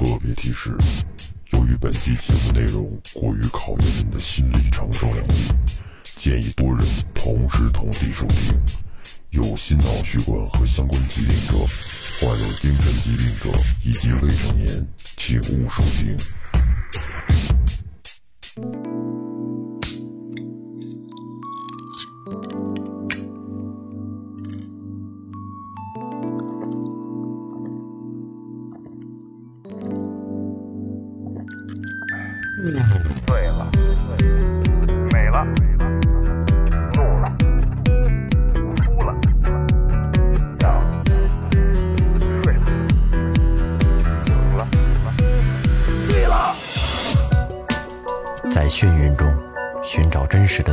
特别提示：由于本期节目内容过于考验您的心理承受能力，建议多人同时同地收听。有心脑血管和相关疾病者、患有精神疾病者以及未成年，请勿收听。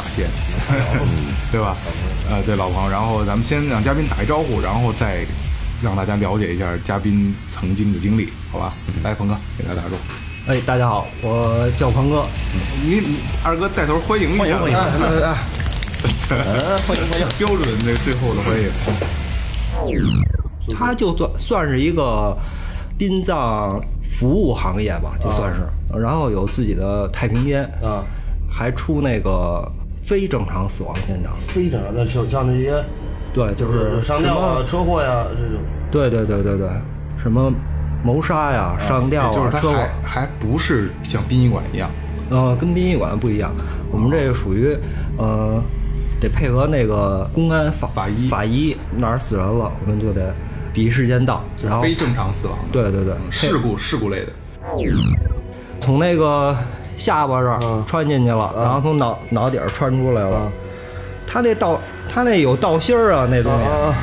大仙，对吧？呃，对，老朋友。然后咱们先让嘉宾打一招呼，然后再让大家了解一下嘉宾曾经的经历，好吧？来，鹏哥给大家打招呼。哎，大家好，我叫鹏哥。你你二哥带头欢迎一下，欢迎欢迎欢迎，标准的最后的欢迎。他就算算是一个殡葬服务行业吧，就算是。然后有自己的太平间啊，还出那个非正常死亡现场。非正常那像像那些对，就是上吊啊、车祸呀这种。对对对对对，什么谋杀呀、上吊就是啊、车还，还不是像殡仪馆一样，呃，跟殡仪馆不一样。我们这个属于呃，得配合那个公安法法医法医哪儿死人了，我们就得第一时间到，然后非正常死亡的，对对对嗯事故事故类的。从那个下巴这儿穿进去了，然后从脑脑底儿穿出来了。他那倒，他那有倒芯儿啊，那东西、啊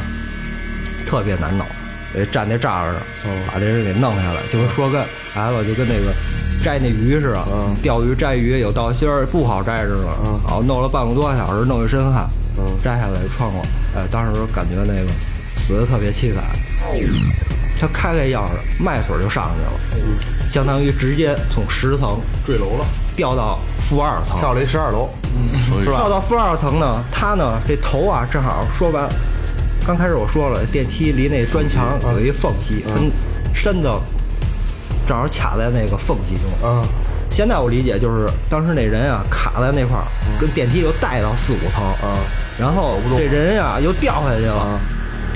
特别难弄，得站那栅栏上，把这人给弄下来，就跟说跟来了，就跟那个摘那鱼似的，钓鱼摘鱼有倒芯儿，不好摘着呢。好，弄了半个多小时，弄一身汗，摘下来穿过，哎，当时感觉那个死的特别凄惨。他开开钥匙，迈腿就上去了，相当于直接从十层坠楼了，掉到负二层，跳了一十二楼，是吧？跳到负二层呢，他呢这头啊正好说完，刚开始我说了，电梯离那砖墙有一缝隙，他身子正好卡在那个缝隙中。啊，现在我理解就是当时那人啊卡在那块儿，跟电梯又带到四五层，啊，然后这人呀又掉下去了，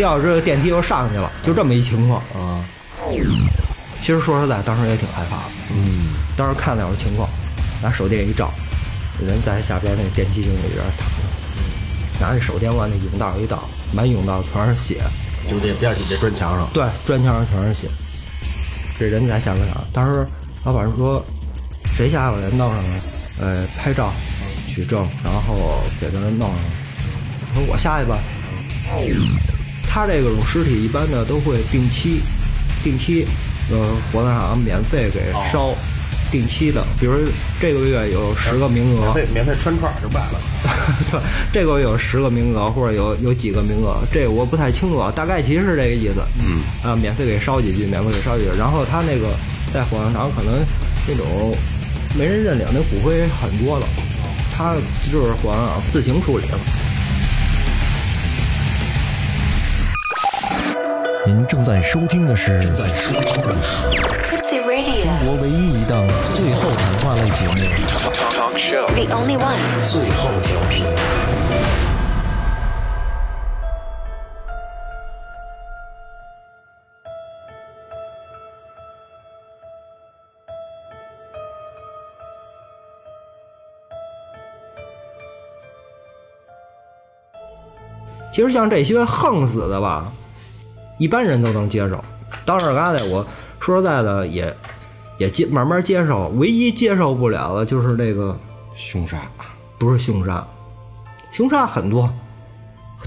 掉下之后电梯又上去了，就这么一情况。啊，其实说实在，当时也挺害怕的。嗯，当时看到有情况，拿手电一照，人在下边那电梯井里边躺着，拿着手电往那甬道一倒，满甬道全是血，就这边底这砖墙上，对，砖墙上全是血。这人在下边躺，当时老板说谁下来弄上来，呃，拍照取证，然后给他弄上来。说我下去吧。他这种尸体一般呢都会定期，定期，呃，火葬场免费给烧，定期的，比如这个月有十个名额，免费免费穿串儿就卖了。对，这个月有十个名额，或者有有几个名额，这个我不太清楚啊，大概其实是这个意思。嗯，啊，免费给烧几句，免费给烧几句。然后他那个在火葬场可能那种没人认领，那骨灰很多了，他就是火葬场自行处理了。您正在收听的是在 Tipsy Radio, 中国唯一一档最后谈话类节目 the only one.《最后调频》。其实像这些横死的吧，一般人都能接受。到这儿嘎达，我说实在的也也接慢慢接受。唯一接受不了的就是这个凶杀，不是凶杀，凶杀很多，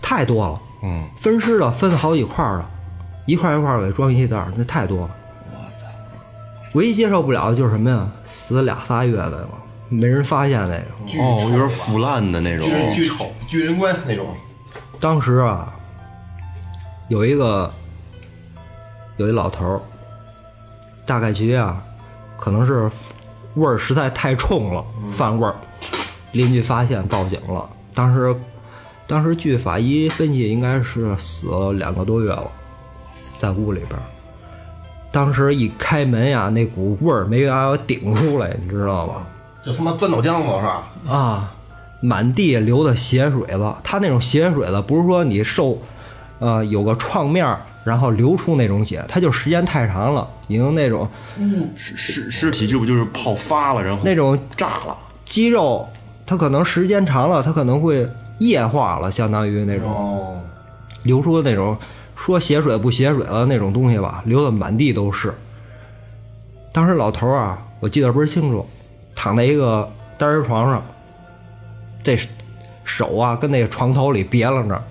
太多了。嗯，分尸的分好几块儿的，一块一块给装一袋儿，那太多了。我操唯一接受不了的就是什么呀？死俩仨月的嘛，没人发现那个。哦，有点腐烂的那种巨。人巨丑巨人观那种，当时啊，有一个有一老头儿，大概其啊，可能是味儿实在太冲了，饭味儿，邻居发现报警了。当时，当时据法医分析，应该是死了两个多月了，在屋里边儿。当时一开门呀，那股味儿没把我顶出来，你知道吗？就他妈钻到浆子是吧？啊，满地流的血水子。他那种血水子不是说你受，呃，有个创面儿然后流出那种血，它就时间太长了，已经那种尸尸尸体这不就是泡发了，然后那种炸了？肌肉，它可能时间长了，它可能会液化了，相当于那种哦，流出那种说血水不血水了那种东西吧，流的满地都是。当时老头儿啊，我记得不是清楚，躺在一个单人床上，这手啊跟那个床头里别楞着，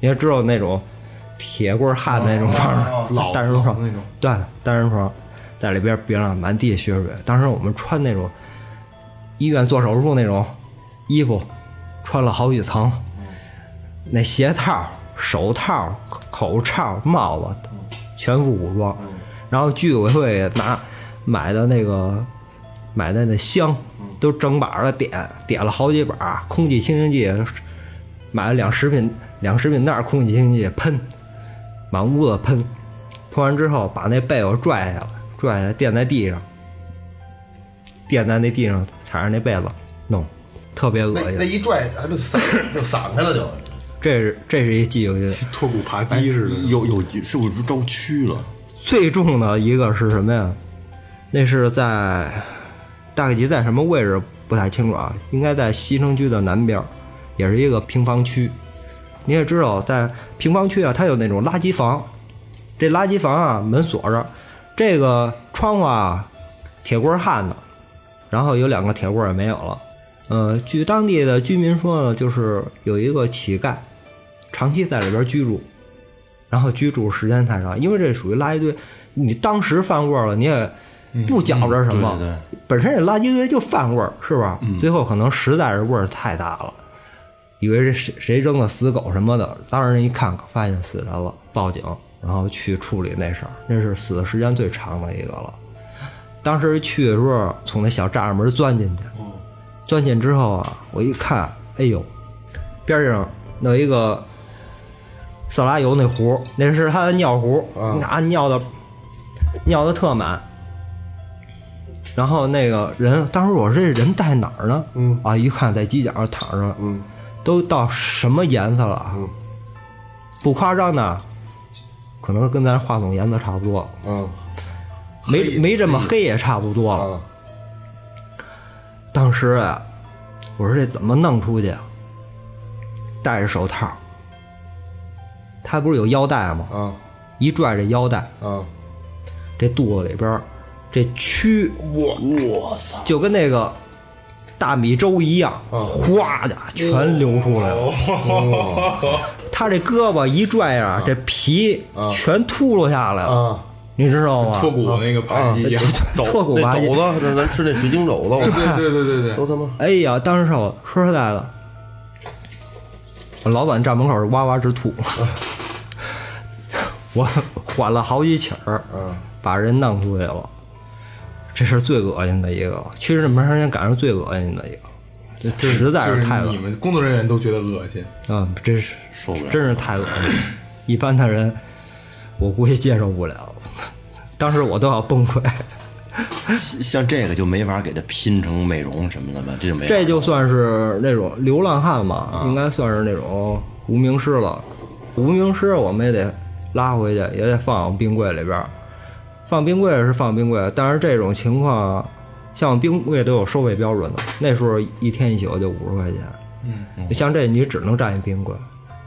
你也知道那种铁棍焊的那种床单人床那种，对，单人床，在里边别上满地血水。当时我们穿那种医院做手术那种衣服，穿了好几层，那鞋套、手套、口罩、帽子，全副武装。然后居委会拿买的那个买的那香，都整把的点，点了好几把，空气清新剂，买了两食品两食品袋空气清新剂喷，满屋子喷，喷完之后把那被子拽下来，拽下来垫在地上，垫在那地上踩着那被子弄，特别恶心那。一拽，它就散 就散开了就。这是这是一记忆。脱骨扒鸡似的。有有是不是招蛆了？最重的一个是什么呀？那是在大概其在什么位置不太清楚啊，应该在西城区的南边，也是一个平房区。你也知道，在平房区啊，它有那种垃圾房，这垃圾房啊门锁着，这个窗户啊铁棍焊的，然后有两个铁棍也没有了。呃，据当地的居民说呢，就是有一个乞丐，长期在里边居住，然后居住时间太长，因为这属于垃圾堆，你当时犯味儿了，你也不觉着什么，对对本身这垃圾堆就犯味儿，是吧？最后可能实在是味儿太大了，以为是谁谁扔的死狗什么的，当时人一看发现死人了，报警，然后去处理那事儿，那是死的时间最长的一个了。当时去的时候，从那小栅栏门钻进去，钻进之后啊，我一看，哎呦，边上那一个色拉油那壶，那是他的尿壶，那尿的尿的特满。然后那个人，当时我说这人在哪儿呢？嗯啊，一看在犄角上躺着，嗯，都到什么颜色了啊？嗯不夸张的，可能跟咱话筒颜色差不多，嗯没没这么黑也差不多了。啊，当时啊，我说这怎么弄出去啊？戴着手套，他不是有腰带吗？啊一拽这腰带，啊！这肚子里边这蛆，我我操！就跟那个大米粥一样，哗的全流出来了。他这胳膊一拽啊，这皮全秃噜下来了，啊，你知道吗？脱骨那个扒鸡。脱骨扒鸡。肘子，那咱吃那水晶肘子，对对对对对。都他妈。哎呀，当时我说实在的，我老板站门口哇哇直吐，我缓了好几起儿，嗯。把人弄出去了，这是最恶心的一个，去日这么长时间赶上最恶心的一个，这实在是太恶你们工作人员都觉得恶心。嗯，真是受不了真是太恶心了，一般的人我估计接受不了，当时我都要崩溃。像像这个就没法给他拼成美容什么的吧？这就没法这就算是那种流浪汉嘛，应该算是那种无名尸了。无名尸我们也得拉回去，也得放冰柜里边儿。放冰柜是放冰柜，但是这种情况，像冰柜都有收费标准的，那时候一天一宿就五十块钱。嗯，像这你只能占一冰柜，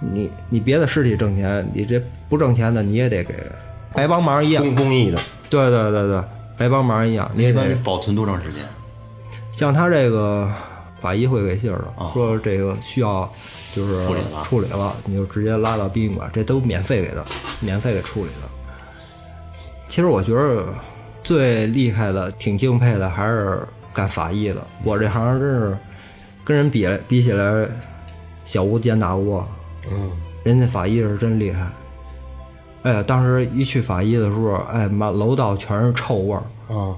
你你别的尸体挣钱，你这不挣钱的你也得给，白帮忙一样。公公益的，对对对对，白帮忙一样，你一般得保存多长时间？像他这个法医会给信儿的，说这个需要就是处理了处理了，你就直接拉到殡仪馆，这都免费给的，免费给处理的。其实我觉得最厉害的、挺敬佩的还是干法医的。我这行真是跟人比来比起来，小巫见大巫。嗯，人家法医是真厉害。哎呀，当时一去法医的时候，哎，满楼道全是臭味儿，啊，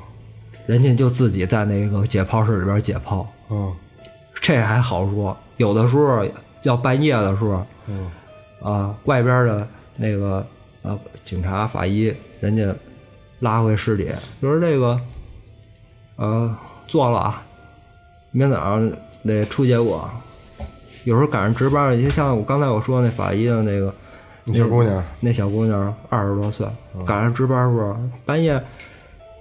人家就自己在那个解剖室里边解剖。嗯，这还好说，有的时候要半夜的时候，嗯，啊，外边的那个呃警察法医，人家拉回尸体，就是这个呃做了啊，明天早上得出结果。有时候赶上值班，就像我刚才我说那法医的那个那小姑娘，那小姑娘二十多岁，赶上值班时候半夜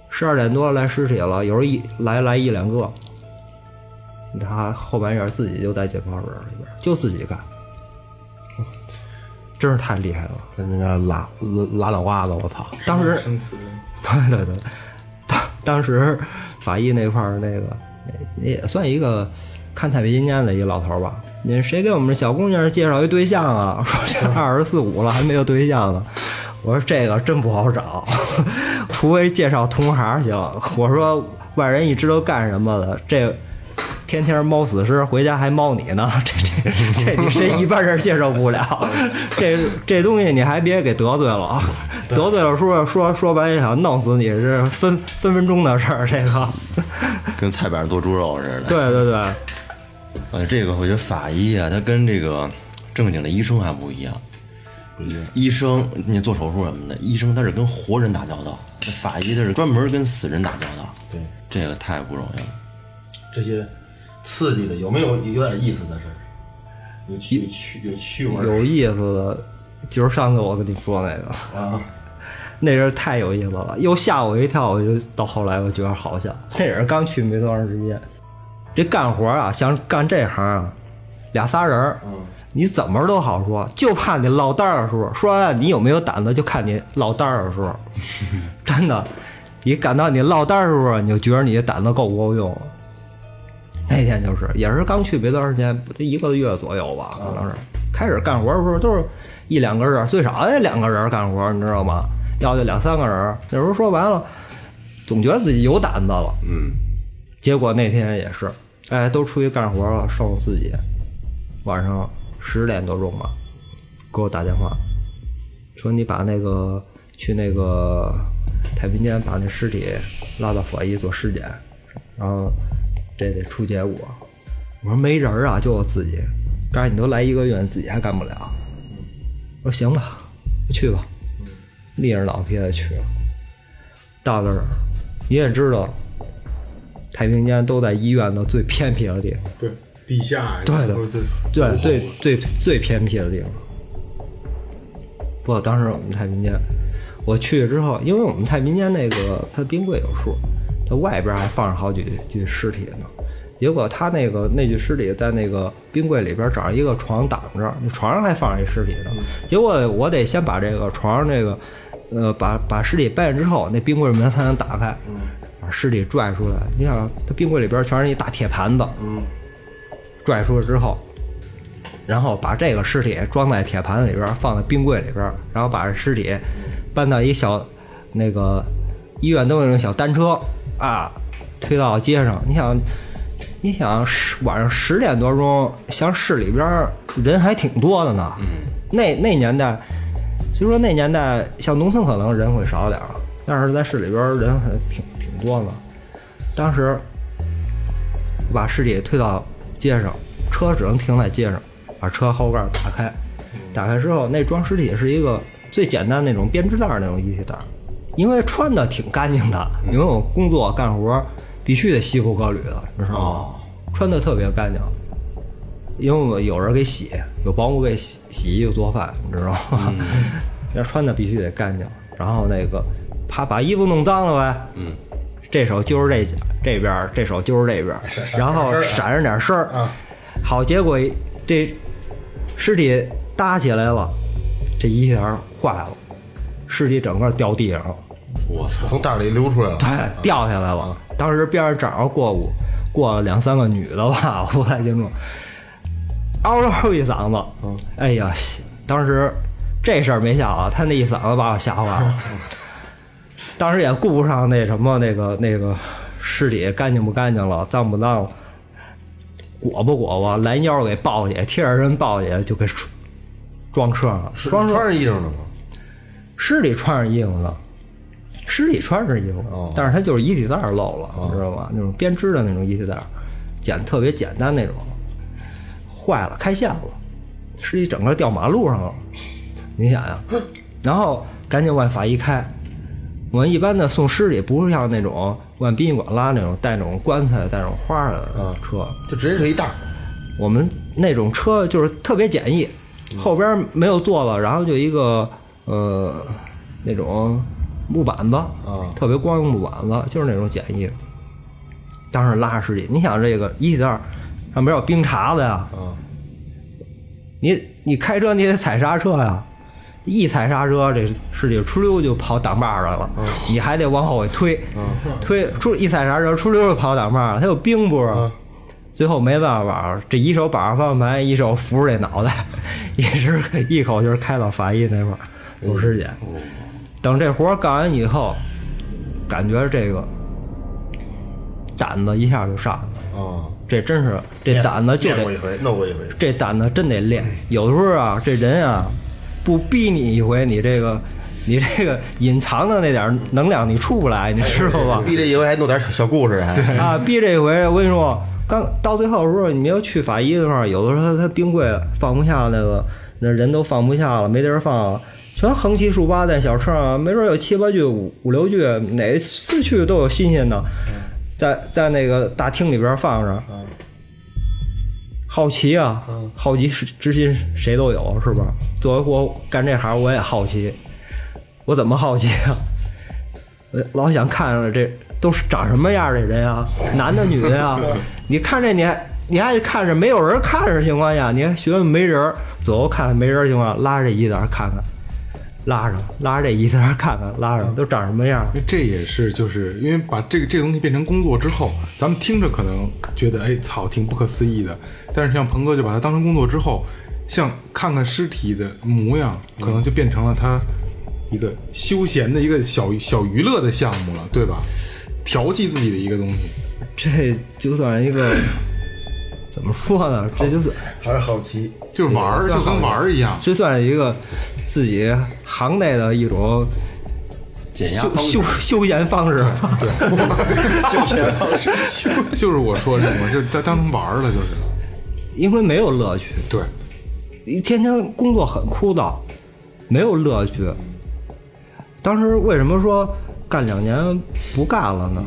十二点多来尸体了，有时候一来来一两个，他后半夜自己就在解剖室里边就自己干，真是太厉害了。那个拉拉拉脑瓜子，我操！当时生死 对对对，当当时法医那块儿那个也算一个看太平间的一个老头儿吧。那谁给我们小姑娘介绍一对象啊？说 这二十四五了还没有对象呢。我说这个真不好找，除非介绍同行行。我说外人一知道干什么的，这天天猫死尸，回家还猫你呢，这这这你谁一般人接受不了。这这东西你还别给得罪了啊，得罪了说说说白了想弄死你是分分分钟的事儿。这个，跟菜板上剁猪肉似的。对对对，呃，这个我觉得法医啊，他跟这个正经的医生还不一样。医生你做手术什么的，医生他是跟活人打交道，那法医他是专门跟死人打交道。对，这个太不容易了。这些刺激的有没有有点意思的事儿？有趣有趣有趣味有意思的，就是上次我跟你说那个，啊！那人太有意思了，又吓我一跳。我就到后来我觉得好笑，那人刚去没多长时间，这干活啊，想干这行啊，俩仨人儿，你怎么都好说，就怕你落单儿的时候。说完你有没有胆子，就看你落单儿的时候。真的，你感到你落单儿的时候，你就觉得你的胆子够不够用。那天就是，也是刚去没多长时间，不得一个月左右吧，可能是。开始干活的时候都是一两个人，最少得两个人干活，你知道吗？要就两三个人。那时候说白了，总觉得自己有胆子了。嗯，结果那天也是，哎，都出去干活了，剩我自己。晚上十点多钟吧，给我打电话，说你把那个去那个太平间把那尸体拉到法医做尸检，然后这得出结果。我说没人儿啊，就我自己。刚才你都来一个月，你自己还干不了。我说行吧，去吧，立着脑皮子去了。到那儿，你也知道，太平间都在医院的最偏僻的地方。对地下，对的或者最对，最最最偏僻的地方。不过当时我们太平间，我去之后，因为我们太平间那个它冰柜有数，它外边还放着好几具尸体呢。结果他那个那具尸体在那个冰柜里边找一个床挡着，那床上还放着一尸体呢。结果我得先把这个床上这个，呃，把把尸体搬上之后，那冰柜门才能打开，把尸体拽出来。你想，他冰柜里边全是一大铁盘子，拽出来之后，然后把这个尸体装在铁盘子里边，放在冰柜里边，然后把这尸体搬到一小那个医院都有那种小单车啊，推到街上。你想，你想十晚上十点多钟，像市里边人还挺多的呢。那那年代，虽说那年代像农村可能人会少点儿，但是在市里边人还挺挺多的。当时把尸体推到街上，车只能停在街上，把车后盖打开，打开之后，那装尸体是一个最简单那种编织袋那种衣服袋儿，因为穿的挺干净的，因为我工作干活必须得西服革履的，你知道吗？穿的特别干净，因为我们有人给洗，有保姆给洗洗衣服做饭，你知道吗？要穿的必须得干净，然后那个怕把衣服弄脏了呗，嗯，这手揪着这这边，这手揪着这边，然后闪着点身儿，好，结果这尸体搭起来了，这一下坏了，尸体整个掉地上了。我操！从袋里流出来了。对，掉下来了。当时边上正好过过过了两三个女的吧，我不太清楚。嗷嗷一嗓子，哎呀，当时这事儿没吓啊，他那一嗓子把我吓坏了。当时也顾不上那什么那个那个尸体干净不干净了，脏不脏了，裹不裹吧，拦腰给抱起，贴着人抱起，就给装车上了。是装车穿上衣裳了吗？尸体穿上衣服了，尸体穿上衣服，哦但是他就是衣体带儿漏了，你知道吗？那种编织的那种衣体带儿，简特别简单那种，坏了，开线了，尸体整个掉马路上了，你想想，然后赶紧往法医开。我们一般的送尸体不是像那种往殡仪馆拉那种带那种棺材带那种花的车，就直接是一袋儿。我们那种车就是特别简易，后边没有座子，然后就一个呃那种木板子，特别光用木板子，就是那种简易。的。当时拉着尸体，你想这个一体袋儿上边有冰碴子呀，你你开车你得踩刹车呀，一踩刹车这尸体出溜就跑挡把上了，你还得往后给推，推出一踩刹车出溜就跑挡把上了，它有冰不是？最后没办法，这一手把着方向盘，一手扶着这脑袋，一直一口气儿开到法医那块儿走尸检。等这活儿干完以后，感觉这个胆子一下就上来了。啊，这真是这胆子就得练过一回，弄过一回。这胆子真得练。有的时候啊，这人啊，不逼你一回，你这个你这个隐藏的那点能量你出不来，你知道吧？逼这一回还弄点小故事，还啊，逼这一回我跟你说，刚到最后的时候，你要去法医的时候，有的时候他他冰柜放不下那个，那人都放不下了，没地儿放了，全横七竖八在小车上，没准有七八句、五五六句，哪次去都有新鲜的，在在那个大厅里边放着。好奇啊，好奇之之心谁都有，是吧？作为我干这行，我也好奇。我怎么好奇啊？我 老想看看这都是长什么样的人啊，男的女的呀？你看这你还你还看着没有人看着情况下，你还学问没人，左右看没人儿情况下，拉着这一点儿看看，拉上拉着这一点儿看看，拉上都长什么样？这也是就是因为把这个这个东西变成工作之后，咱们听着可能觉得哎操挺不可思议的，但是像鹏哥就把它当成工作之后，像看看尸体的模样，可能就变成了他一个休闲的一个小小娱乐的项目了，对吧？调剂自己的一个东西。这就算一个怎么说呢？这就是还是好奇。就是玩儿，就跟玩儿一样。这算是一个自己行内的一种休减压方式休休闲方式。就是我说什么，就是当当成玩儿了，就是。因为没有乐趣，对，一天天工作很枯燥，没有乐趣。当时为什么说干两年不干了呢？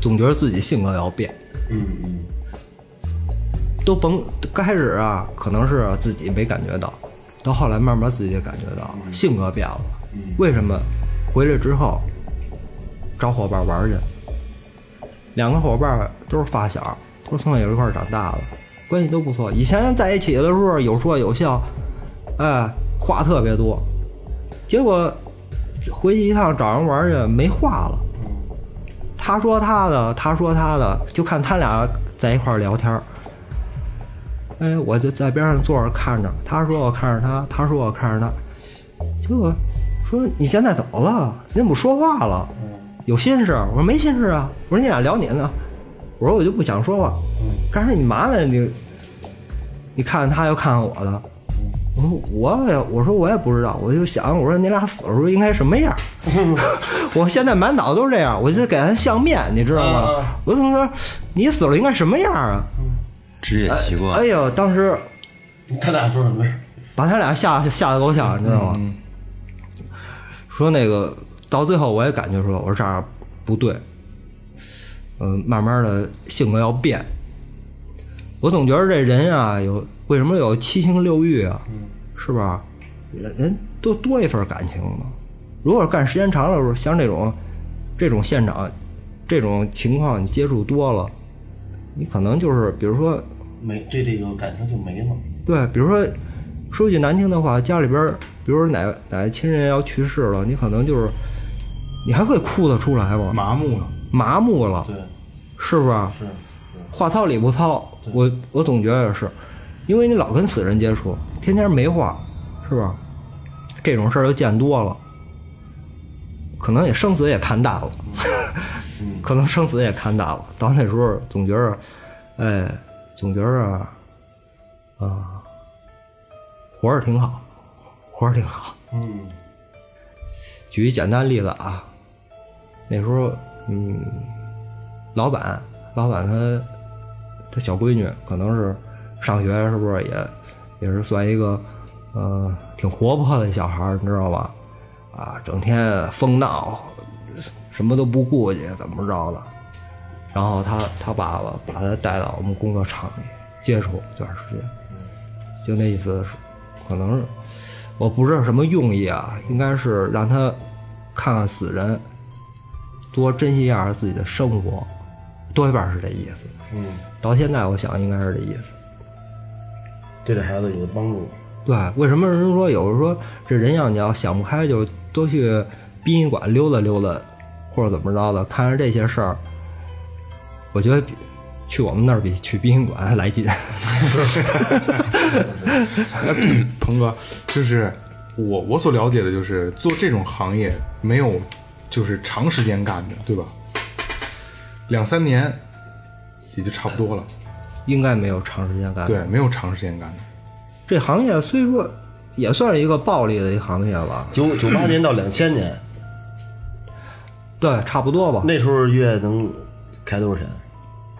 总觉得自己性格要变。嗯嗯，都甭开始啊，可能是自己没感觉到，到后来慢慢自己也感觉到性格变了。为什么？回来之后找伙伴玩去，两个伙伴都是发小，都是从小一块儿长大的，关系都不错。以前在一起的时候有说有笑，哎，话特别多，结果回去一趟找人玩去没话了。他说他的，他说他的，就看他俩在一块儿聊天儿。哎，我就在边上坐着看着，他说我看着他，他说我看着他，结果说你现在怎么了？你怎么不说话了？有心事？我说没心事啊。我说你俩聊你呢。我说我就不想说话。干啥你嘛呢？你你看看他又看看我的。我说我也我说我也不知道，我就想我说你俩死的时候应该什么样？我现在满脑都是这样，我就给他相面，你知道吗？我总说你死了应该什么样啊？职业习惯哎。呦，当时他俩说什么呀？把他俩吓吓得够呛，你知道吗？说那个到最后我也感觉说，我说这样不对，嗯，慢慢的性格要变。我总觉得这人啊，有为什么有七情六欲啊？是吧？人人都多一份感情嘛。如果干时间长了时候，像这种这种现场这种情况，你接触多了，你可能就是比如说没对这个感情就没了。对，比如说说句难听的话，家里边儿，比如说哪哪亲人要去世了，你可能就是你还会哭得出来吗？麻木了。麻木了，对，是不是？是话糙理不糙，我我总觉得是，因为你老跟死人接触，天天没话，是吧？这种事儿又见多了，可能也生死也看淡了，可能生死也看淡了。到那时候总觉着，哎，总觉着啊，活着挺好，活着挺好。嗯，举一简单例子啊，那时候，嗯，老板，老板他他小闺女可能是上学，是不是也也是算一个，呃，挺活泼的小孩儿，你知道吧？啊，整天疯闹，什么都不顾忌，怎么着的？然后他他爸爸把他带到我们工作厂里接触一段时间，就那意思是，可能是我不知道什么用意啊，应该是让他看看死人，多珍惜一下自己的生活，多一半是这意思。嗯，到现在我想应该是这意思。对这孩子有帮助。对，为什么人说有时说这人要你要想不开，就多去殡仪馆溜达溜达，或者怎么着的，看看这些事儿。我觉得比去我们那儿比去殡仪馆还来劲。鹏哥，就是我我所了解的，就是做这种行业没有就是长时间干的，对吧？两三年也就差不多了。应该没有长时间干。对，，没有长时间干的。这行业虽说也算是一个暴利的一个行业吧，九九八年到两千年，对，差不多吧。那时候月能开多少钱？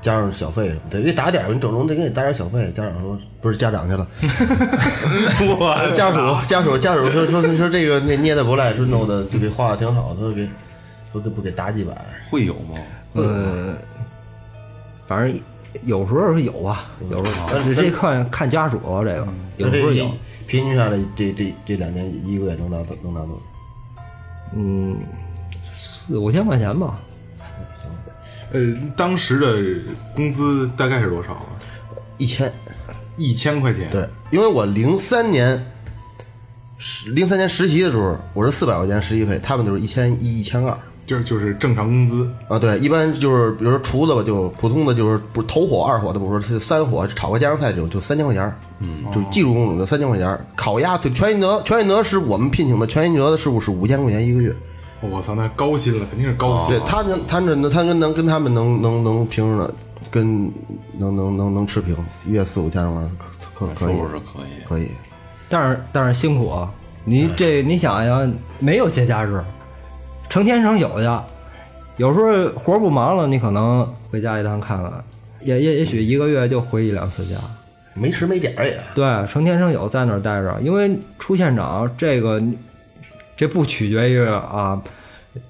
加上小费什么的，得给打点儿，你整容得给你打点儿小费。家长说不是家长去了，我家属家属家属说说说这个那捏的不赖，说弄的就给画的挺好，说给不给不给打几百。会有吗？嗯，反正有时候是有吧，有时候但是这看看家属啊这个，有时候有。平均下来，这这这两年一个月能拿能拿多少？嗯，四五千块钱吧。呃，当时的工资大概是多少啊？一千。一千块钱。对，因为我零三年实零三年实习的时候，我是四百块钱实习费，他们就是一千一、一千二就就是正常工资。啊。对，一般就是比如说厨子吧，就普通的就是不是头火、二火的，不说是三火炒个家常菜这种，就三千块钱。嗯，就是技术工种就三千块钱。烤鸭对全一德，全一德是我们聘请的，全一德的师傅是五千块钱一个月。我操，那高薪了，肯定是高薪。对他能，他能，他跟能跟他们能能能平着呢，跟能能能能持平，月四五千玩意儿可可可以是可以。可以。但是但是辛苦啊！你这你想想，没有节假日，成天成有的。有时候活儿不忙了，你可能回家一趟看看，也也也许一个月就回一两次家。没时没点儿也。对，成天成有在那儿待着，因为出现场这个，这不取决于啊，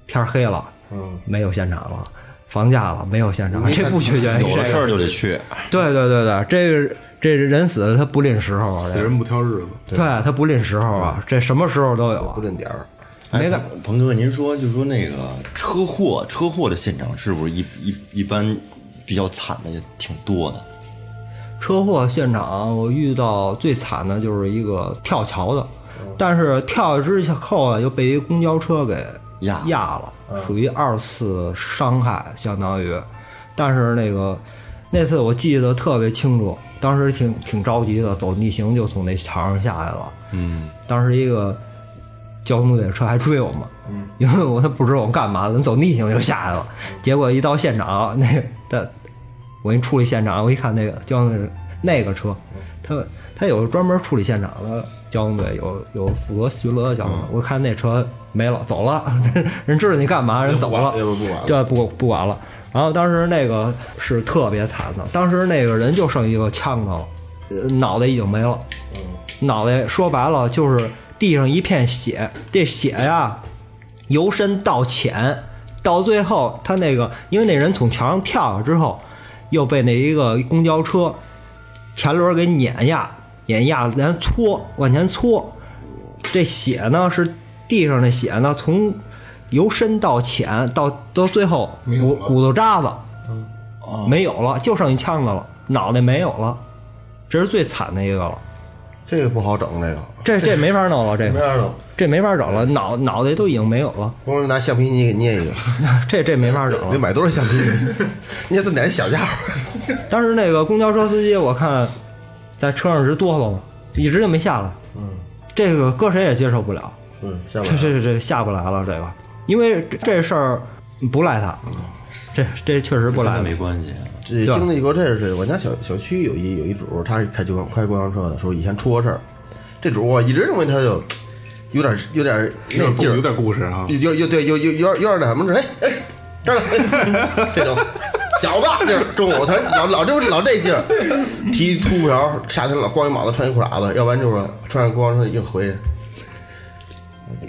天黑了，嗯，没有现场了，放假了没有现场，这不取决于这个有了事儿就得去，对对对对，这个这人死了他不吝时候啊，死人不挑日子。对他不吝时候啊，这什么时候都有啊不。吝点儿。哎，没干鹏鹏哥，您说就说那个车祸，车祸的现场是不是一一一般比较惨的也挺多的？车祸现场我遇到最惨的就是一个跳桥的，但是跳下之后啊，又被一公交车给压压了，属于二次伤害，相当于。但是那个那次我记得特别清楚，当时挺挺着急的，走逆行就从那桥上下来了。嗯，当时一个交通队的车还追我们，因为我他不知道我干嘛，的走逆行就下来了。结果一到现场，那个他我一处理现场，我一看那个交通那个车，他他有专门处理现场的交通队，有有负责巡逻的交通队。我看那车没了，走了，人知道你干嘛，人走了，要不不管了。对，不不管了。然后当时那个是特别惨的，当时那个人就剩一个枪头了，呃脑袋已经没了，脑袋说白了就是地上一片血，这血呀由深到浅，到最后他那个因为那人从桥上跳下之后，又被那一个公交车前轮给碾压，碾压连搓往前搓，这血呢是地上的血呢从由深到浅到到最后骨骨头渣子没有了，就剩一腔子了，脑袋没有了，这是最惨的一个了。这个不好整，这个这这没法弄了，这个没法弄。这没法整了，脑脑袋都已经没有了，光是拿橡皮泥给捏一个，这这没法整了。得买多少橡皮泥？捏这么点小家伙，当时那个公交车司机，我看在车上直哆嗦了，一直就没下来。嗯，这个搁谁也接受不了，是下这这这这下不来了。这个因为这这事儿不赖他，这这确实不赖他没关系。这经历过这是我家小小区有一有一主，他是开就开公交车的，说以前出过事儿。这主我一直认为他就有点有点那劲儿，有点故事啊。有有有对有有有点有点那什么，哎哎，这儿呢，哎这种 饺子就是中午他老老这老这劲儿，提秃瓢，夏天老光一膀子穿一裤衩子，要不然就是穿上公交车一回去。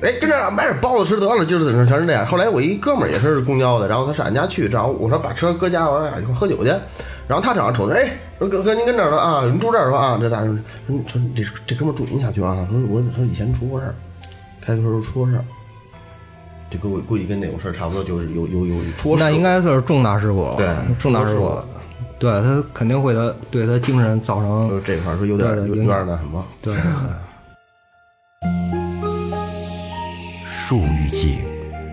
哎，跟这儿买点包子吃得了，就是全是这样。后来我一哥们儿也是公交的，然后他上俺家去，正好我说把车搁家，我说俩一块儿喝酒去。然后他正好瞅着，哎，说哥哥您跟这儿呢啊，您住这儿是吧？啊，这大人说说这这哥们儿住您小区啊？说我说以前出过事儿，开个车出过事儿，这跟我估计跟那种事儿差不多，就是有有有出过事。那应该算是重大事故了，对重大事故了。对他肯定会他对他精神造成就是这块儿说有点有点那什么。对 树欲静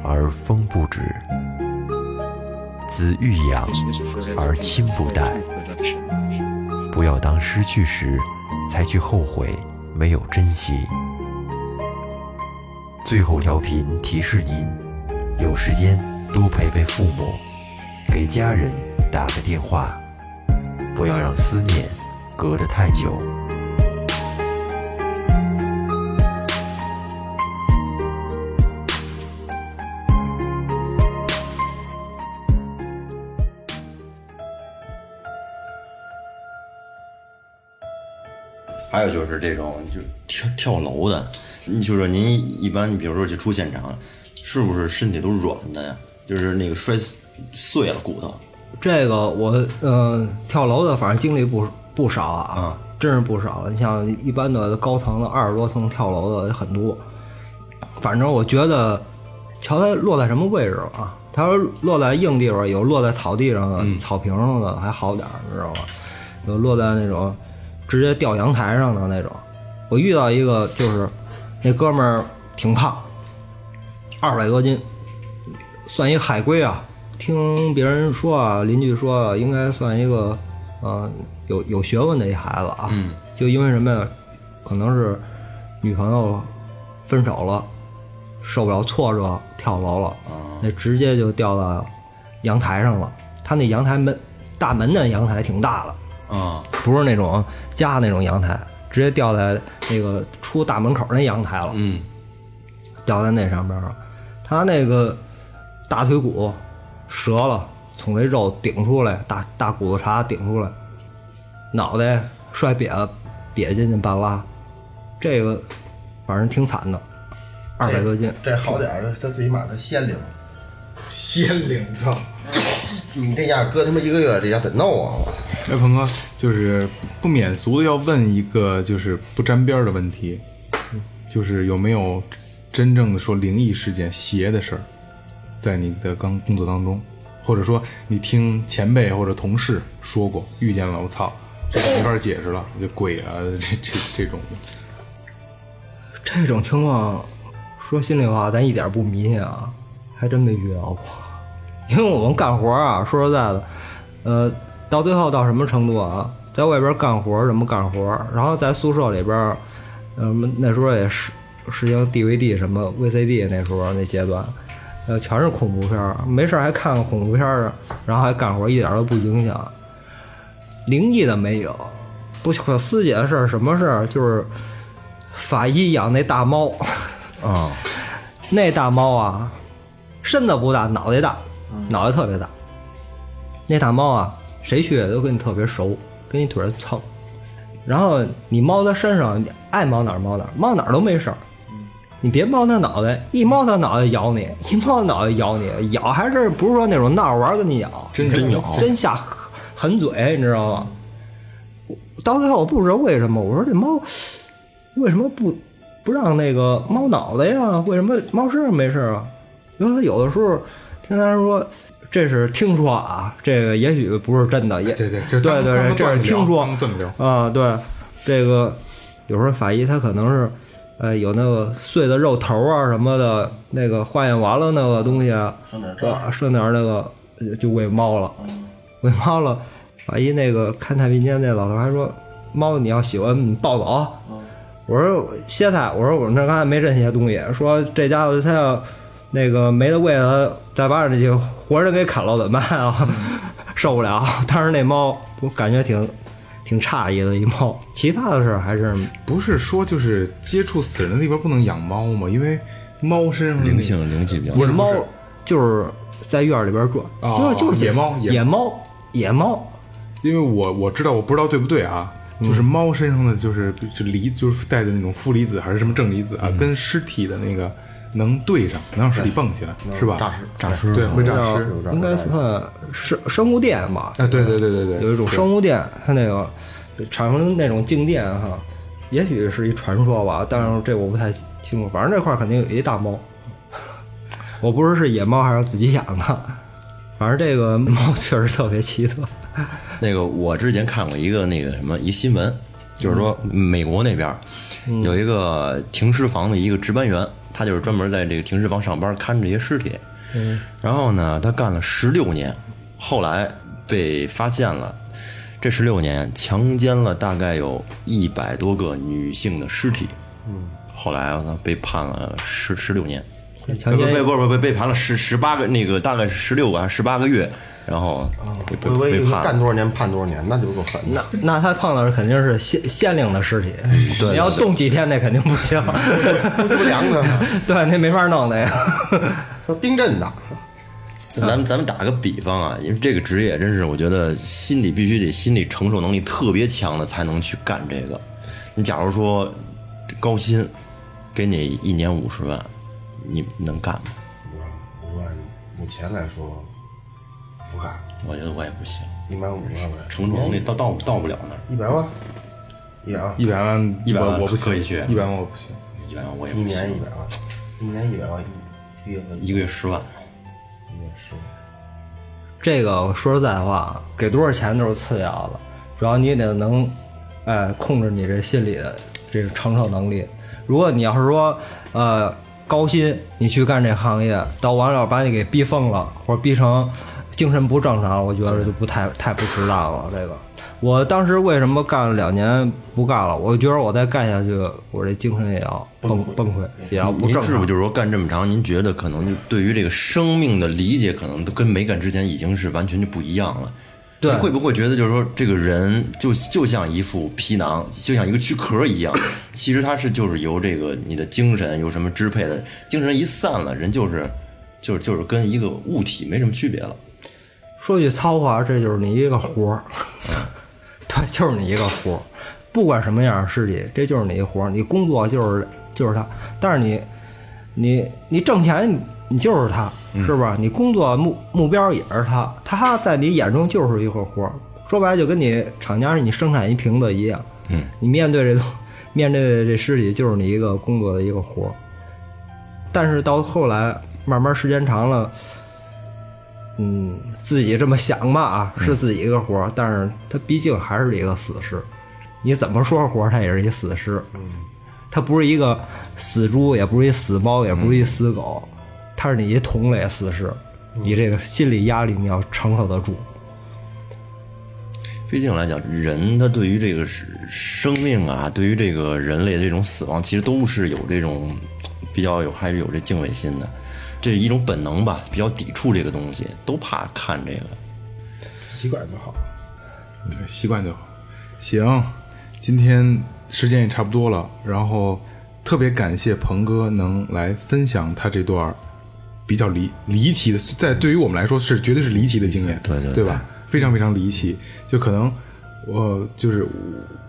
而风不止，子欲养而亲不待。不要当失去时才去后悔没有珍惜。最后调频提示您：有时间多陪陪父母，给家人打个电话，不要让思念隔得太久。还有就是这种就跳跳楼的，你就说您一般，比如说去出现场，是不是身体都软的呀？就是那个摔碎了骨头，这个我呃跳楼的，反正经历不不少啊，啊真是不少。你像一般的高层的二十多层跳楼的很多，反正我觉得，瞧它落在什么位置啊？它要落在硬地方，有落在草地上的、草坪上的还好点儿，你知道吧？有落在那种直接掉阳台上的那种。我遇到一个就是那哥们儿挺胖，二百多斤，算一海归啊。听别人说啊，邻居说啊，应该算一个呃有有学问的一孩子啊。嗯。就因为什么呀？可能是女朋友分手了，受不了挫折，跳楼了。那直接就掉到阳台上了。他那阳台门大门的阳台挺大的，啊，不是那种家那种阳台，直接掉在那个出大门口那阳台了。嗯，掉在那上边了。他那个大腿骨折了，从这肉顶出来，大大骨头茬顶出来，脑袋摔瘪了，瘪进去半拉，这个反正挺惨的，二百多斤。这好点儿的，他最起码他鲜灵。仙灵操！你这家搁他妈一个月，这家得闹啊！哎，鹏哥，就是不免俗的要问一个就是不沾边儿的问题，就是有没有真正的说灵异事件、邪的事儿，在你的刚工作当中，或者说你听前辈或者同事说过，遇见了，我操，这没法解释了，这鬼啊，这这这种，这种情况，说心里话，咱一点不迷信啊，还真没遇到过。因为我们干活啊，说实在的，呃，到最后到什么程度啊，在外边干活什么干活，然后在宿舍里边，嗯、那时候也实实行 DVD 什么 VCD 那时候那阶段，呃，全是恐怖片儿，没事还看看恐怖片儿，然后还干活，一点都不影响。灵异的没有，不可思议的事儿，什么事儿？就是法医养那大猫，啊，那大猫啊，身子不大，脑袋大，脑袋特别大。那大猫啊，谁去都跟你特别熟，跟你腿上蹭。然后你猫在身上，你爱猫哪儿猫哪儿，猫哪儿都没事儿。你别猫它脑袋，一猫它脑袋咬你，一猫它脑袋咬你，咬还是不是说那种闹着玩儿跟你咬，真真咬真下狠嘴，你知道吗？到最后我不知道为什么，我说这猫为什么不不让那个猫脑袋呀？为什么猫身上没事啊？因为它有的时候听他说，这是听说啊，这个也许不是真的，也对对就对对对，这是听说啊，对，这个有时候法医他可能是。呃，有那个碎的肉头啊什么的，那个化验完了那个东西啊，剩点啊剩点那个呃就喂猫了，喂猫了。法医那个看太平间那老头还说，猫你要喜欢你抱走。我说歇菜，我说我那刚才没这些东西，说这家伙他要那个没得喂了，再把这些活人给啃了怎么办啊？受不了。当时那猫我感觉挺挺诧异的一猫，其他的事儿还是不是说就是接触死人的地方不能养猫吗？因为猫身上灵性灵气比较不是猫，就是在院里边转，哦就是就是野猫野野猫野猫，因为我我知道，我不知道对不对啊，就是猫身上的就是就离就是带的那种负离子还是什么正离子啊，跟尸体的那个能对上，能让尸体蹦起来，是吧？诈尸诈尸对，会诈尸。应该算生生物电吧？啊，对对对对对，有一种生物电，它那个产生那种静电哈，也许是一传说吧，但是这我不太清楚。反正这块儿肯定有一大猫，我不知道是野猫还是自己养的，反正这个猫确实特别奇特。那个我之前看过一个那个什么一新闻，就是说美国那边有一个停尸房的一个值班员，他就是专门在这个停尸房上班看这些尸体。嗯，然后呢，他干了十六年，后来被发现了，这十六年强奸了大概有一百多个女性的尸体。嗯，后来呢被判了十十六年。不强奸不不不被被判了十十八个那个大概是十六个还是十八个月，然后判。干多少年判多少年，那就够狠的。那那他碰到的肯定是县县令的尸体，对你要冻几天那肯定不行，不不凉的，对，那没法弄的呀。冰镇的，咱们咱们打个比方啊，因为这个职业真是我觉得心理必须得心理承受能力特别强的才能去干这个。你假如说高薪给你一年五十万，你能干吗？五万目前来说不干，我觉得我也不行，一百五十万呗，承受能力到到到不了那儿。一百万，一百万，一百万，100万我我不可以去一百万我不行。一百万我也一不行年，一百万，一年一百万，一月一个月十万，一月十万。这个说实在话，给多少钱都是次要的，主要你得能，哎，控制你这心理的这个承受能力。如果你要是说，呃，高薪你去干这行业，到完了把你给逼疯了，或者逼成精神不正常，我觉得就不太太不值当了。这个，我当时为什么干了两年不干了？我觉得我再干下去，我这精神也要崩崩溃，也要不您正常。是不是就是说干这么长，您觉得可能就对于这个生命的理解，可能都跟没干之前已经是完全就不一样了？对你会不会觉得就是说这个人就就像一副皮囊，就像一个躯壳一样？其实他是就是由这个你的精神由什么支配的，精神一散了，人就是就是就是跟一个物体没什么区别了。说句糙话，这就是你一个活儿，对，就是你一个活儿，不管什么样的尸体，这就是你一活儿，你工作就是就是他，但是你你你挣钱你你就是他，是吧？你工作目目标也是他，他在你眼中就是一个活儿，说白了就跟你厂家你生产一瓶子一样，嗯，你面对这东面对这尸体就是你一个工作的一个活儿，但是到后来慢慢时间长了。嗯，自己这么想吧啊，是自己一个活儿，但是他毕竟还是一个死尸。你怎么说活儿，他也是一死尸。嗯，他不是一个死猪，也不是一死猫，也不是一死狗，他是你一同类死尸。你这个心理压力你要承受得住。毕竟来讲，人他对于这个生命啊，对于这个人类的这种死亡，其实都是有这种比较有还是有这敬畏心的，这是一种本能吧，比较抵触这个东西，都怕看这个。习惯就好。对，习惯就好。行，今天时间也差不多了，然后特别感谢鹏哥能来分享他这段比较离离奇的，在对于我们来说是绝对是离奇的经验，对对对吧？非常非常离奇，就可能我就是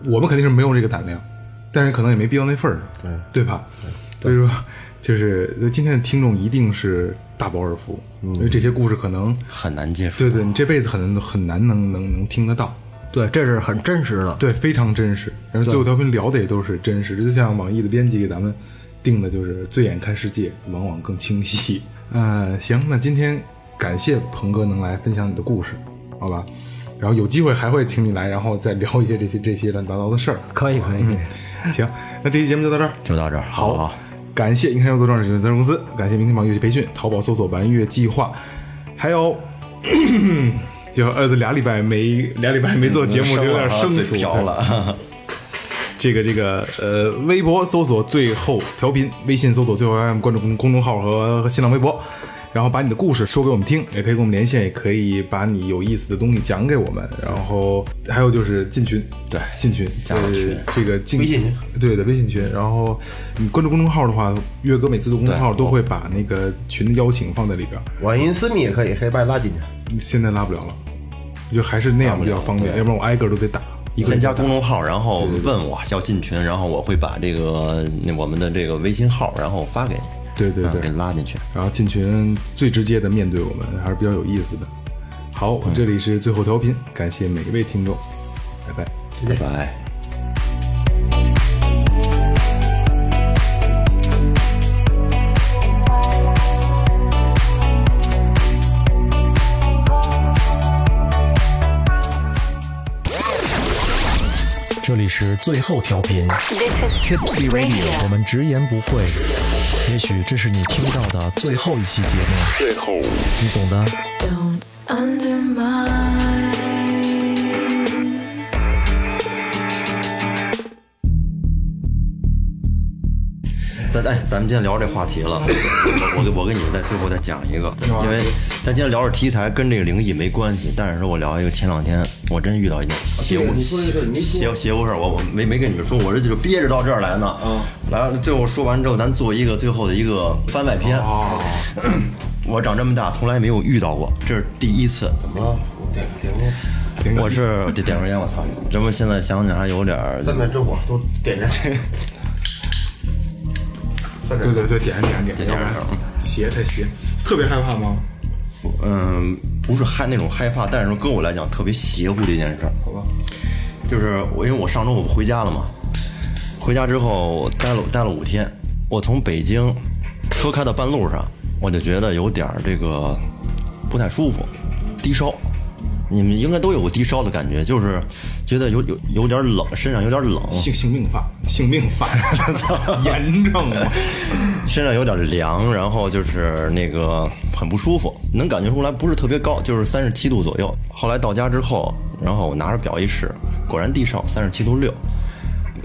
我们肯定是没有这个胆量，但是可能也没逼到那份儿上，对对吧？所以说，就是今天的听众一定是大饱耳福，因为这些故事可能很难接触。对对，你这辈子很很难能能能听得到。对，这是很真实的。对，非常真实。然后最后调频聊的也都是真实，就像网易的编辑给咱们定的就是“醉眼看世界，往往更清晰”。呃，行，那今天感谢鹏哥能来分享你的故事，好吧？然后有机会还会请你来，然后再聊一些这些这些乱七八糟的事儿。可以可以，可以行，那这期节目就到这儿。就到这儿，好好。感谢银山优作装饰有限责任公司，感谢明天榜乐器培训，淘宝搜索“玩乐计划”，还有，就儿子俩礼拜没俩礼拜没做节目，就有点生疏，了。这个这个呃，微博搜索最后调频，微信搜索最后 FM，关注公公众号和和新浪微博。然后把你的故事说给我们听，也可以跟我们连线，也可以把你有意思的东西讲给我们。然后还有就是进群，对进群加入群呃这个进微信群，对的微信群。然后你关注公众号的话，月哥每次做公众号都会把那个群的邀请放在里边。网银私密也可以，可以把你拉进去。现在拉不了了，就还是那样比较方便，要不然我挨个都得打。先加公众号，然后问我要进群，然后我会把这个那我们的这个微信号，然后发给你，嗯对对对给拉进去。然后进群最直接的面对我们，还是比较有意思的。好，这里是最后调频，感谢每一位听众，拜拜。拜拜。这里是最后调频。Tipsy radio 我们直言不讳。也许这是你听到的最后一期节目。最后。你懂的。Don't undermine 咱哎，咱们今天聊这话题了，我给我跟你们再最后再讲一个，因为咱今天聊的题材跟这个灵异没关系，但是说我聊一个前两天我真遇到一件邪乎邪邪乎事儿，我我没没跟你们说，我这就憋着到这儿来呢。啊，来了，最后说完之后，咱做一个最后的一个番外篇。我长这么大从来没有遇到过，这是第一次。怎么了？点点个我是点点根烟，我操！这不现在想起来还有点儿三面之火都点着。对对对，点点点，点点点邪太邪，特别害怕吗？嗯，不是害那种害怕，但是说跟我来讲特别邪乎的一件事。好吧，就是我因为我上周我不回家了嘛，回家之后待了待了五天，我从北京车开到半路上，我就觉得有点儿这个不太舒服，低烧。你们应该都有过低烧的感觉，就是觉得有有有点冷，身上有点冷，性性病犯，性病犯，严重啊！身上有点凉，然后就是那个很不舒服，能感觉出来不是特别高，就是三十七度左右。后来到家之后，然后我拿着表一试，果然低烧三十七度六。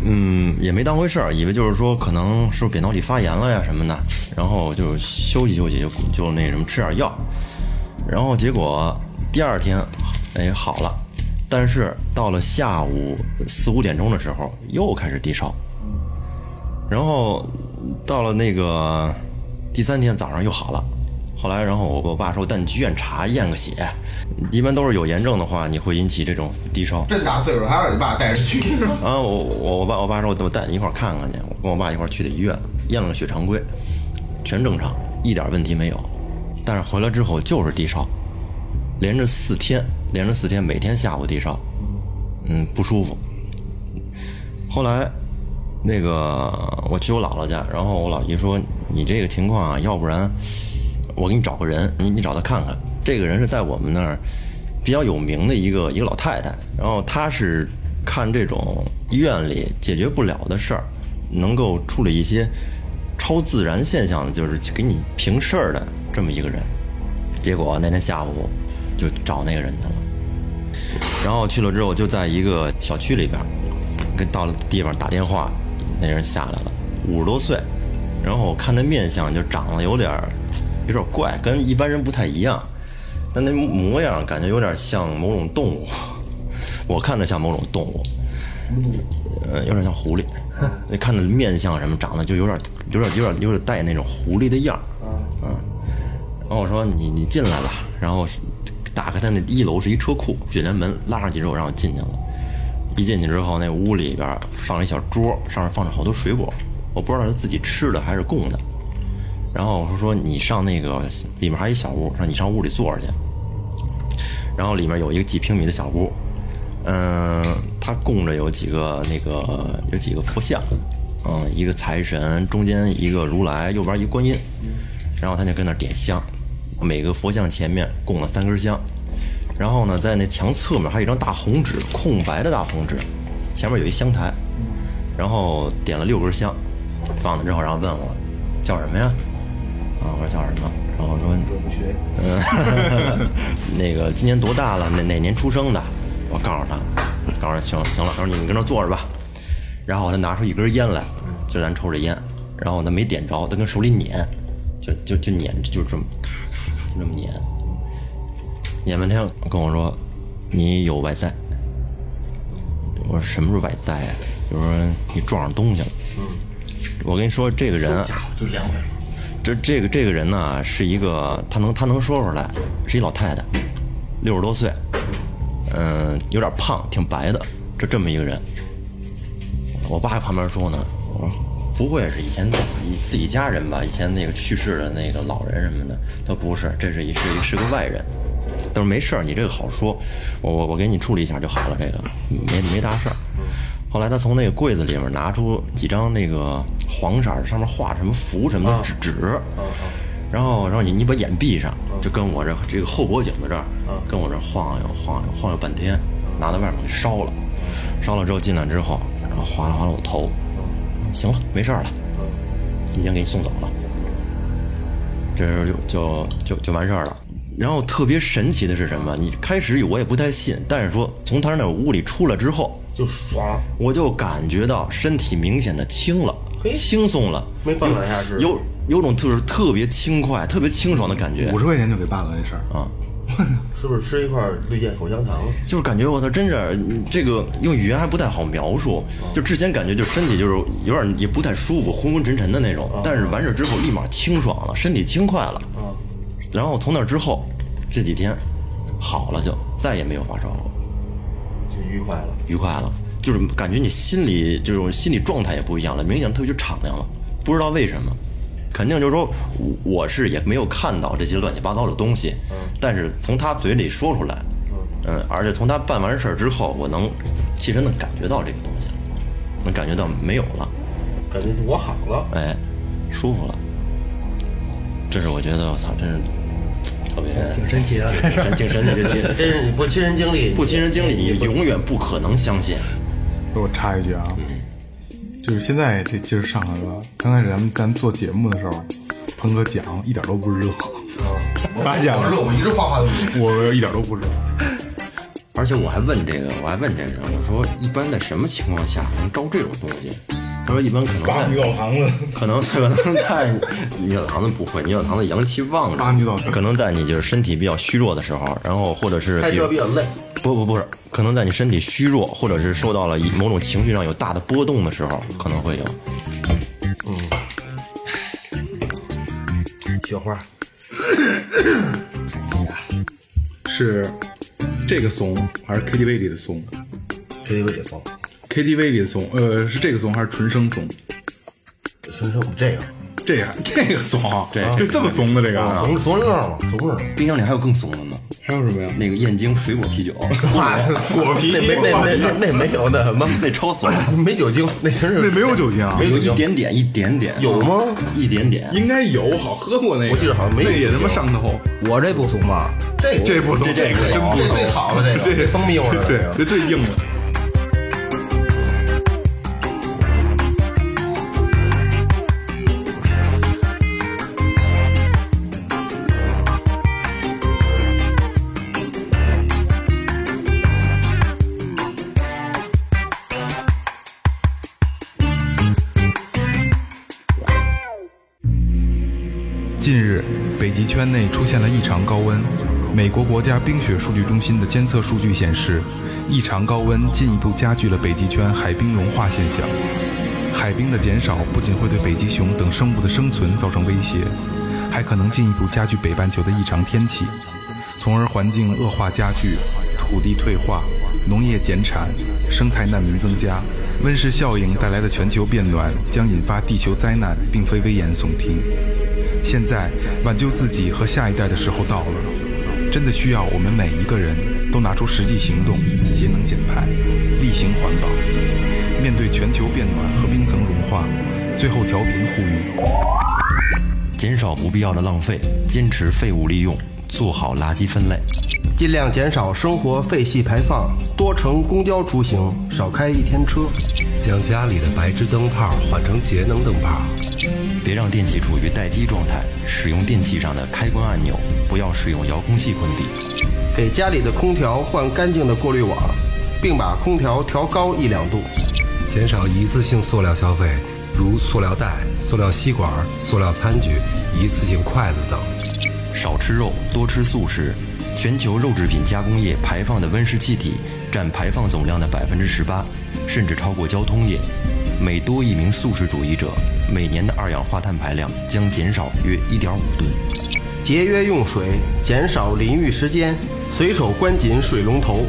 嗯，也没当回事儿，以为就是说可能是不是扁桃体发炎了呀什么的，然后就休息休息，就就那什么吃点药，然后结果第二天，哎好了，但是到了下午四五点钟的时候又开始低烧，然后到了那个第三天早上又好了。后来，然后我我爸说带你去医院查验个血，一般都是有炎症的话，你会引起这种低烧。这么大岁数还让你爸带着去？啊，我我我爸我爸说我带你一块儿看看去，我跟我爸一块儿去的医院，验了个血常规，全正常，一点问题没有。但是回来之后就是低烧，连着四天，连着四天，每天下午低烧，嗯，不舒服。后来那个我去我姥姥家，然后我老姨说你这个情况啊，要不然我给你找个人，你你找他看看。这个人是在我们那儿比较有名的一个一个老太太，然后她是看这种医院里解决不了的事儿，能够处理一些超自然现象，就是给你平事儿的这么一个人。结果那天下午就找那个人去了，然后去了之后就在一个小区里边儿，跟到了地方打电话，那人下来了，五十多岁，然后我看那面相就长得有点有点怪，跟一般人不太一样，但那模样感觉有点像某种动物，我看着像某种动物，呃，有点像狐狸，那看的面相什么长得就有点有点有点有点带那种狐狸的样儿，嗯，然后我说你你进来吧，然后打开他那一楼是一车库，卷帘门拉上去之后让我进去了。一进去之后，那屋里边放了一小桌，上面放着好多水果，我不知道他自己吃的还是供的。然后我说你上那个里面还有一小屋，说你上屋里坐着去。然后里面有一个几平米的小屋，嗯、他供着有几个那个有几个佛像，嗯，一个财神，中间一个如来，右边一个观音。然后他就跟那点香，每个佛像前面供了三根香。然后呢，在那墙侧面还有一张大红纸，空白的大红纸，前面有一香台，然后点了六根香，放了之后，然后问我叫什么呀？啊，我说叫什么？然后说嗯，那个今年多大了？哪哪年出生的？我告诉他，告诉他行行了，他说你们跟那儿坐着吧。然后他拿出一根烟来，就咱抽着烟，然后他没点着，他跟手里捻，就就就捻，就这么咔那么捻，捻半天跟我说你有外在，我说什么是外在啊？就说你撞上东西了。我跟你说，这个人，就凉快了。这这个这个人呢，是一个他能他能说出来，是一老太太，六十多岁，嗯，有点胖，挺白的，就这么一个人。我爸还旁边说呢，不会是以前自己自己家人吧？以前那个去世的那个老人什么的，他不是，这是一是一是个外人。他说没事儿，你这个好说，我我我给你处理一下就好了，这个没没大事儿。后来他从那个柜子里面拿出几张那个黄色儿，上面画什么符什么的纸纸，然后然后你你把眼闭上，就跟我这这个后脖颈子这儿，跟我这晃悠晃悠晃悠半天，拿到外面给烧了，烧了之后进来之后，然后划拉划拉我头，行了，没事儿了，已经给你送走了，这时候就就就就完事儿了。然后特别神奇的是什么？你开始我也不太信，但是说从他那屋里出来之后，就爽，我就感觉到身体明显的轻了，轻松了，没半两下是有有种特特别轻快、特别清爽的感觉五十块钱就给办了这事儿啊！是不是吃一块绿箭口香糖？就是感觉我操，真是这个用语言还不太好描述。就之前感觉就身体就是有点也不太舒服，昏昏沉沉的那种，但是完事之后立马清爽了，身体轻快了。然后从那之后，这几天好了就再也没有发烧过，就愉快了。愉快了，就是感觉你心里这种心理状态也不一样了，明显特别就敞亮了，不知道为什么，肯定就是说我我是也没有看到这些乱七八糟的东西，但是从他嘴里说出来，嗯，而且从他办完事儿之后，我能切身的感觉到这个东西，能感觉到没有了，感觉我好了，哎，舒服了，这是我觉得我操，真是特别挺神奇的。挺挺神奇的。经历。这是你不亲身经历，不亲身经历，你永远不可能相信。给我插一句啊，就是现在这劲儿上来了。刚开始咱们咱们做节目的时候，鹏哥讲一点都不热，发现了热，我一直哗哗的。我一点都不热。而且我还问这个，我还问这个人，我说一般在什么情况下能招这种东西？他说一般可能在女澡堂子，可能可能在女澡堂子不会，女澡堂子阳气旺啊女澡堂可能在你就是身体比较虚弱的时候，然后或者是开车比较累，不不不是，可能在你身体虚弱，或者是受到了一某种情绪上有大的波动的时候，可能会有。嗯。雪花，是这个怂还是 KTV 里的怂 KTV 里放，？KTV 里的怂，呃，是这个怂还是纯生怂？纯生，这个这个这个怂，这这这么怂的这个，怂怂着呢吗？怂着。冰箱里还有更怂的呢，还有什么呀？那个燕京水果啤酒，果啤那没那那那那没有那什么，那超怂，没酒精，那真是那没有酒精啊，有一点点一点点，有吗？一点点。应该有，好喝过那个，我记得好像没有那也他妈上头，我这不怂吧？这这不怂，这个真不这怂，最好了，这个 这蜂蜜味儿的，对这，个这最硬的。北极圈内出现了异常高温。美国国家冰雪数据中心的监测数据显示，异常高温进一步加剧了北极圈海冰融化现象。海冰的减少不仅会对北极熊等生物的生存造成威胁，还可能进一步加剧北半球的异常天气，从而环境恶化加剧，土地退化，农业减产，生态难民增加。温室效应带来的全球变暖将引发地球灾难，并非危言耸听。现在挽救自己和下一代的时候到了，真的需要我们每一个人都拿出实际行动，节能减排，厉行环保。面对全球变暖和冰层融化，最后调频呼吁：减少不必要的浪费，坚持废物利用，做好垃圾分类。尽量减少生活废气排放，多乘公交出行，少开一天车。将家里的白炽灯泡换成节能灯泡。别让电器处于待机状态，使用电器上的开关按钮，不要使用遥控器关闭。给家里的空调换干净的过滤网，并把空调调高一两度。减少一次性塑料消费，如塑料袋、塑料吸管、塑料餐具、一次性筷子等。少吃肉，多吃素食。全球肉制品加工业排放的温室气体占排放总量的百分之十八，甚至超过交通业。每多一名素食主义者，每年的二氧化碳排量将减少约一点五吨。节约用水，减少淋浴时间，随手关紧水龙头，